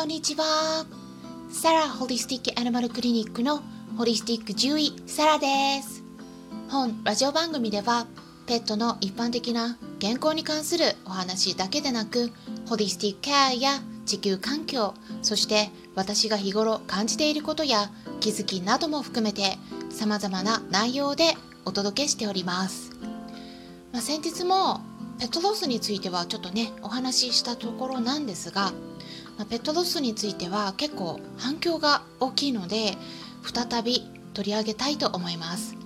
こんにちは。サラホリスティックアニマルクリニックのホリスティック獣医サラです。本ラジオ番組ではペットの一般的な健康に関するお話だけでなくホリスティックケアや地球環境そして私が日頃感じていることや気づきなども含めて様々な内容でお届けしております、まあ、先日もペットロスについてはちょっとねお話ししたところなんですが、まあ、ペットロスについては結構反響が大きいので再び取り上げたいと思います、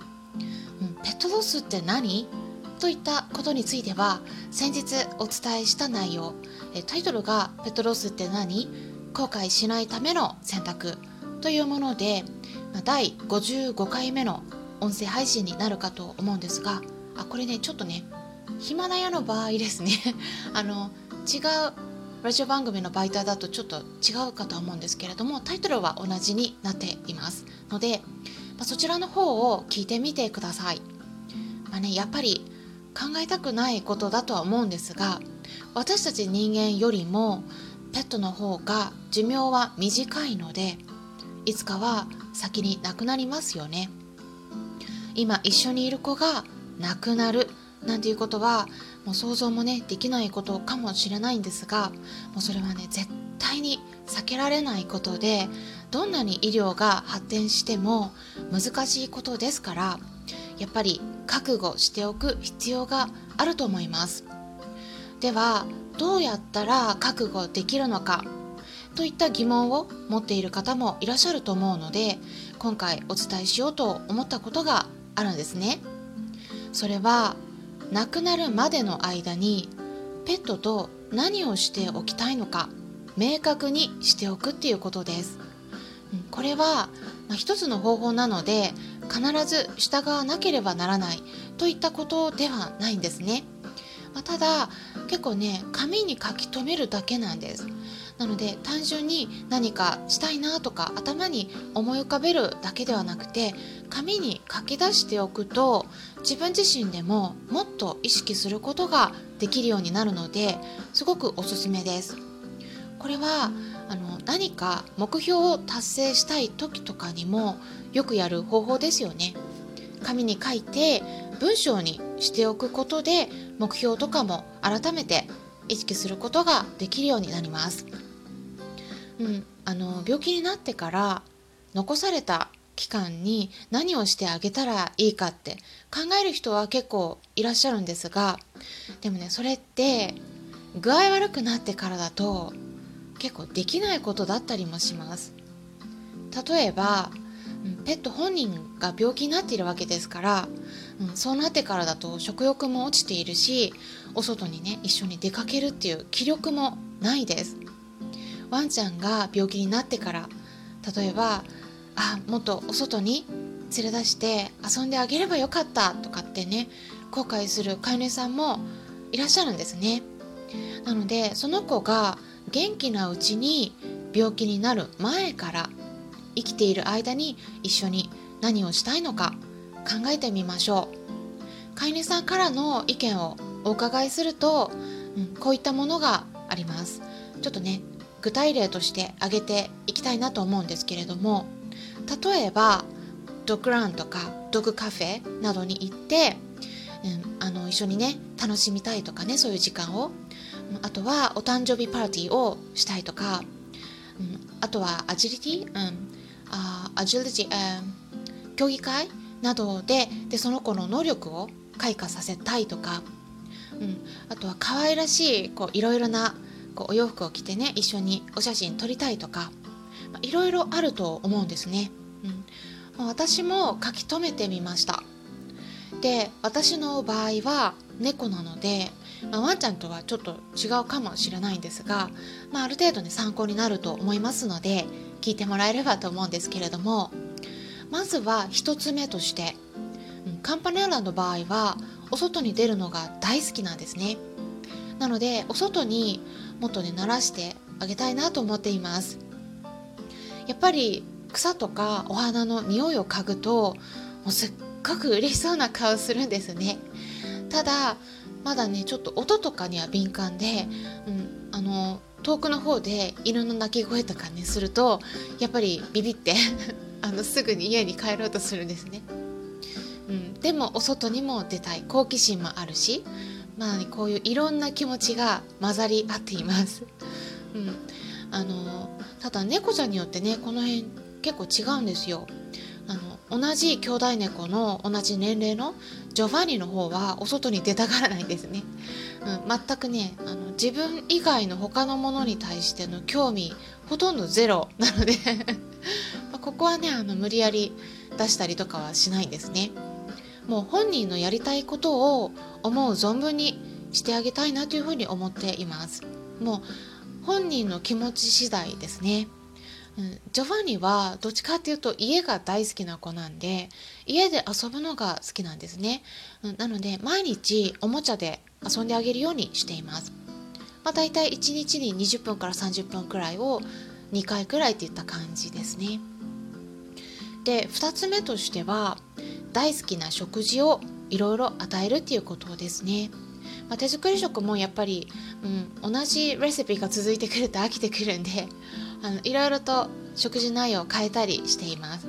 うん、ペットロスって何？といったことについては先日お伝えした内容。タイトルが「ペットロスって何？後悔しないための選択」というもので第55回目の音声配信になるかと思うんですがあこれねちょっとねヒマラヤの場合ですね。あの違うラジオ番組の媒体だとちょっと違うかと思うんですけれどもタイトルは同じになっています。ので、まあ、そちらの方を聞いてみてください、まあね、やっぱり考えたくないことだとは思うんですが私たち人間よりもペットの方が寿命は短いのでいつかは先に亡くなりますよね。今一緒にいる子が亡くなるなんていうことはもう想像もねできないことかもしれないんですがもうそれはね絶対に避けられないことでどんなに医療が発展しても難しいことですからやっぱり覚悟しておく必要があると思います。ではどうやったら覚悟できるのかといった疑問を持っている方もいらっしゃると思うので今回お伝えしようと思ったことがあるんですね。それは亡くなるまでの間にペットと何をしておきたいのか明確にしておくっていうことです。これは、まあ、一つの方法なので必ず従わなければならないといったことではないんですね、まあ、ただ結構ね紙に書き留めるだけなんです。なので単純に何かしたいなとか頭に思い浮かべるだけではなくて紙に書き出しておくと自分自身でももっと意識することができるようになるのですごくおすすめです。これはあの何か目標を達成したい時とかにもよくやる方法ですよね。紙に書いて文章にしておくことで目標とかも改めて意識することができるようになります。うん、あの病気になってから残された期間に何をしてあげたらいいかって考える人は結構いらっしゃるんですがでもねそれって具合悪くなってからだと結構できないことだったりもします。例えばペット本人が病気になっているわけですから、うん、そうなってからだと食欲も落ちているしお外にね一緒に出かけるっていう気力もないです。ワンちゃんが病気になってから例えばあもっとお外に連れ出して遊んであげればよかったとかってね後悔する飼い主さんもいらっしゃるんですね。なのでその子が元気なうちに病気になる前から生きている間に一緒に何をしたいのか考えてみましょう。飼い主さんからの意見をお伺いすると、うん、こういったものがあります。ちょっとね具体例として挙げていきたいなと思うんですけれども例えばドッグランとかドッグカフェなどに行って、うん、あの一緒にね楽しみたいとかねそういう時間を。あとはお誕生日パーティーをしたいとか、うん、あとはアジリティ、うん、あアジリティ、うん、競技会などででその子の能力を開花させたいとか、うん、あとは可愛らしいこういろいろなこうお洋服を着てね一緒にお写真撮りたいとかいろいろあると思うんですね、うん、私も書き留めてみました。で私の場合は猫なので、まあ、ワンちゃんとはちょっと違うかもしれないんですが、まあ、ある程度ね参考になると思いますので聞いてもらえればと思うんですけれどもまずは1つ目として、うん、カンパネラの場合はお外に出るのが大好きなんですね。なのでお外にもっとね慣らしてあげたいなと思っています。やっぱり草とかお花の匂いを嗅ぐともうすっごく嬉しそうな顔するんですね。ただまだねちょっと音とかには敏感で、うん、あの遠くの方で犬の鳴き声とかねするとやっぱりビビって あのすぐに家に帰ろうとするんですね。うん、でもお外にも出たい。好奇心もあるし、まあ、ねこういういろんな気持ちが混ざり合っています。うん、あのただ猫ちゃんによってねこの辺結構違うんですよ。あの同じ兄弟猫の同じ年齢のジョバンニの方はお外に出たがらないんですね。うん、全くねあの自分以外の他のものに対しての興味ほとんどゼロなので ここはねあの無理やり出したりとかはしないんですね。もう本人のやりたいことを思う存分にしてあげたいなというふうに思っています。もう本人の気持ち次第ですね。ジョバンニはどっちかっていうと家が大好きな子なんで家で遊ぶのが好きなんですね、なので毎日おもちゃで遊んであげるようにしています、まあ、大体1日に20分から30分くらいを2回くらいっていった感じですねで2つ目としては大好きな食事をいろいろ与えるっていうことですね。まあ、手作り食もやっぱり、うん、同じレシピが続いてくると飽きてくるんであのいろいろと食事内容を変えたりしています、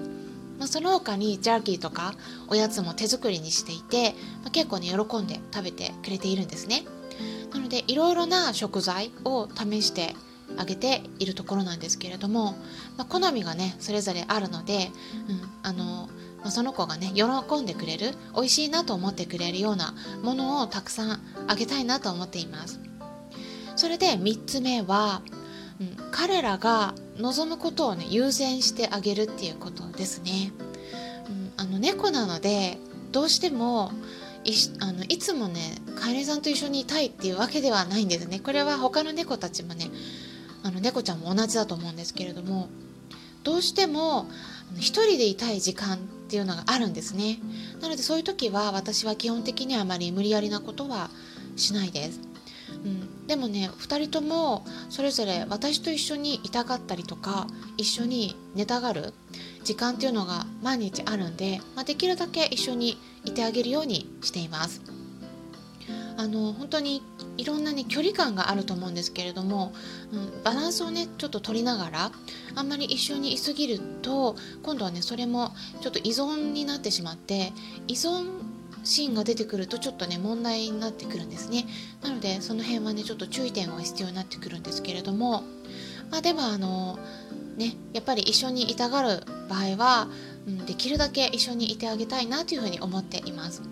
まあ、その他にジャーキーとかおやつも手作りにしていて、まあ、結構ね喜んで食べてくれているんですね。なのでいろいろな食材を試してあげているところなんですけれども、まあ、好みがねそれぞれあるので、うん、あのまあ、その子がね喜んでくれる美味しいなと思ってくれるようなものをたくさんあげたいなと思っています。それで3つ目は、うん、彼らが望むことをね優先してあげるっていうことですね、うん、あの猫なのでどうしてもいあのいつもね飼いさんと一緒にいたいっていうわけではないんですね。これは他の猫たちもねあの猫ちゃんも同じだと思うんですけれどもどうしても一人でいたい時間っていうのがあるんですね。なのでそういう時は私は基本的にあまり無理やりなことはしないです、うん、でもね2人ともそれぞれ私と一緒にいたがったりとか一緒に寝たがる時間っていうのが毎日あるんで、まあ、できるだけ一緒にいてあげるようにしています。あの本当にいろんなね距離感があると思うんですけれども、うん、バランスをねちょっと取りながらあんまり一緒にいすぎると今度はねそれもちょっと依存になってしまって依存シーンが出てくるとちょっとね問題になってくるんですね。なのでその辺はねちょっと注意点が必要になってくるんですけれどもまあでもあのねやっぱり一緒にいたがる場合は、うん、できるだけ一緒にいてあげたいなというふうに思っています。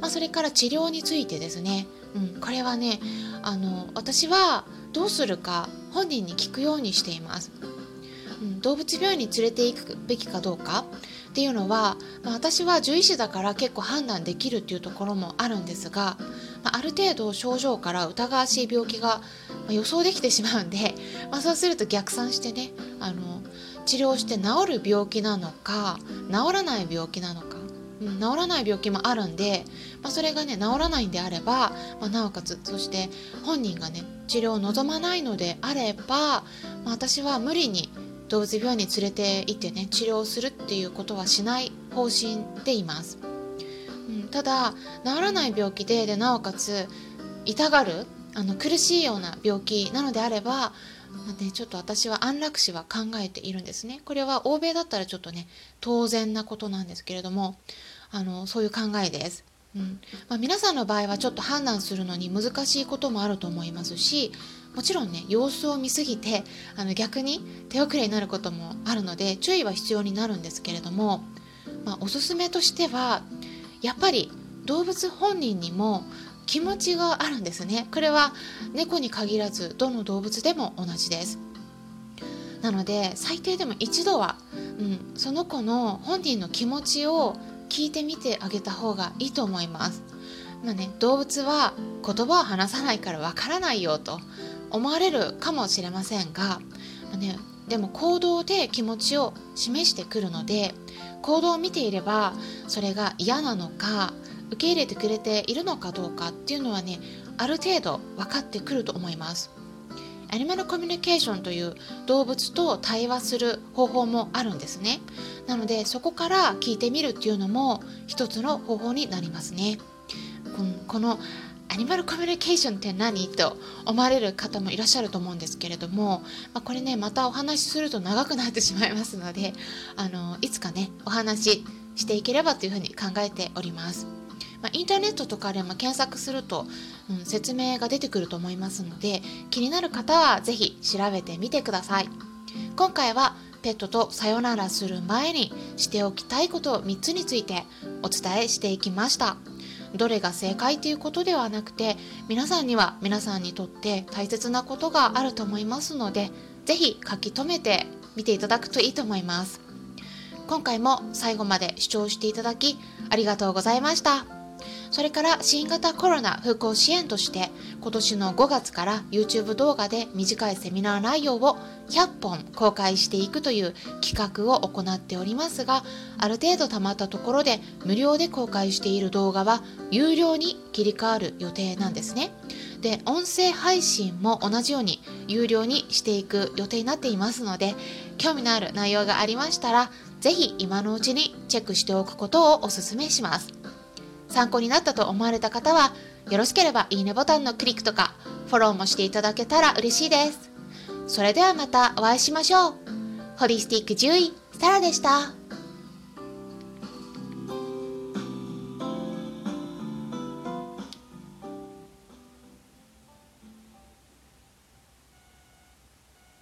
まあ、それから治療についてですね、うん、これはねあの私はどうするか本人に聞くようにしています。うん、動物病院に連れて行くべきかどうかっていうのは、まあ、私は獣医師だから結構判断できるっていうところもあるんですが、まあ、ある程度症状から疑わしい病気が予想できてしまうんで、まあ、そうすると逆算してねあの治療して治る病気なのか治らない病気なの治らない病気もあるんで、まあ、それがね治らないんであれば、まあ、なおかつそして本人がね治療を望まないのであれば、まあ、私は無理に動物病院に連れて行ってね治療するっていうことはしない方針でいます、うん、ただ治らない病気ででなおかつ痛がるあの苦しいような病気なのであればね、ちょっと私は安楽死は考えているんですね。これは欧米だったらちょっとね当然なことなんですけれどもあのそういう考えです。うん。まあ、皆さんの場合はちょっと判断するのに難しいこともあると思いますしもちろんね様子を見すぎてあの逆に手遅れになることもあるので注意は必要になるんですけれども、まあ、おすすめとしてはやっぱり動物本人にも気持ちがあるんですね。これは猫に限らずどの動物でも同じです。なので最低でも一度は、うん、その子の本人の気持ちを聞いてみてあげた方がいいと思います。まあね、動物は言葉を話さないからわからないよと思われるかもしれませんが、まあね、でも行動で気持ちを示してくるので行動を見ていればそれが嫌なのか受け入れてくれているのかどうかっていうのはねある程度分かってくると思います。アニマルコミュニケーションという動物と対話する方法もあるんですねなのでそこから聞いてみるっていうのも一つの方法になりますねこのアニマルコミュニケーションって何と思われる方もいらっしゃると思うんですけれども、まあ、これねまたお話しすると長くなってしまいますのであのいつかねお話ししていければというふうに考えております。まあ、インターネットとかでも検索すると、うん、説明が出てくると思いますので気になる方は是非調べてみてください。今回はペットとさよならする前にしておきたいこと3つについてお伝えしていきました。どれが正解ということではなくて皆さんには皆さんにとって大切なことがあると思いますので是非書き留めてみていただくといいと思います今回も最後まで視聴していただきありがとうございましたそれから新型コロナ復興支援として今年の5月から YouTube 動画で短いセミナー内容を100本公開していくという企画を行っておりますがある程度たまったところで無料で公開している動画は有料に切り替わる予定なんですね。で音声配信も同じように有料にしていく予定になっていますので興味のある内容がありましたら是非今のうちにチェックしておくことをお勧めします。参考になったと思われた方はよろしければいいねボタンのクリックとかフォローもしていただけたら嬉しいです。それではまたお会いしましょう。ホリスティック獣医サラでした。